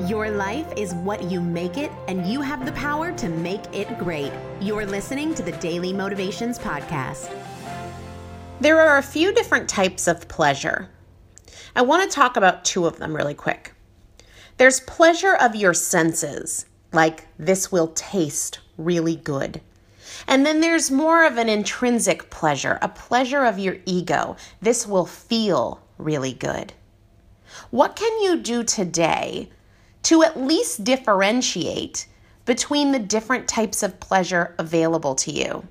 Your life is what you make it, and you have the power to make it great. You're listening to the Daily Motivations Podcast. There are a few different types of pleasure. I want to talk about two of them really quick. There's pleasure of your senses, like this will taste really good. And then there's more of an intrinsic pleasure, a pleasure of your ego. This will feel really good. What can you do today to at least differentiate between the different types of pleasure available to you?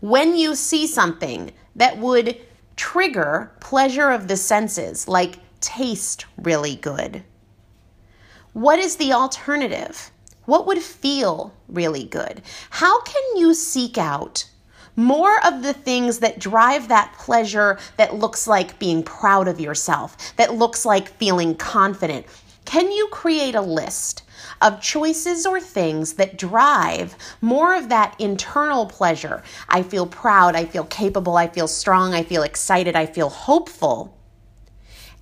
When you see something that would trigger pleasure of the senses, like taste really good, what is the alternative? What would feel really good? How can you seek out more of the things that drive that pleasure that looks like being proud of yourself, that looks like feeling confident? Can you create a list of choices or things that drive more of that internal pleasure? I feel proud, I feel capable, I feel strong, I feel excited, I feel hopeful.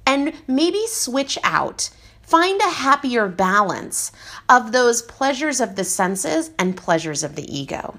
And maybe switch out Find a happier balance of those pleasures of the senses and pleasures of the ego.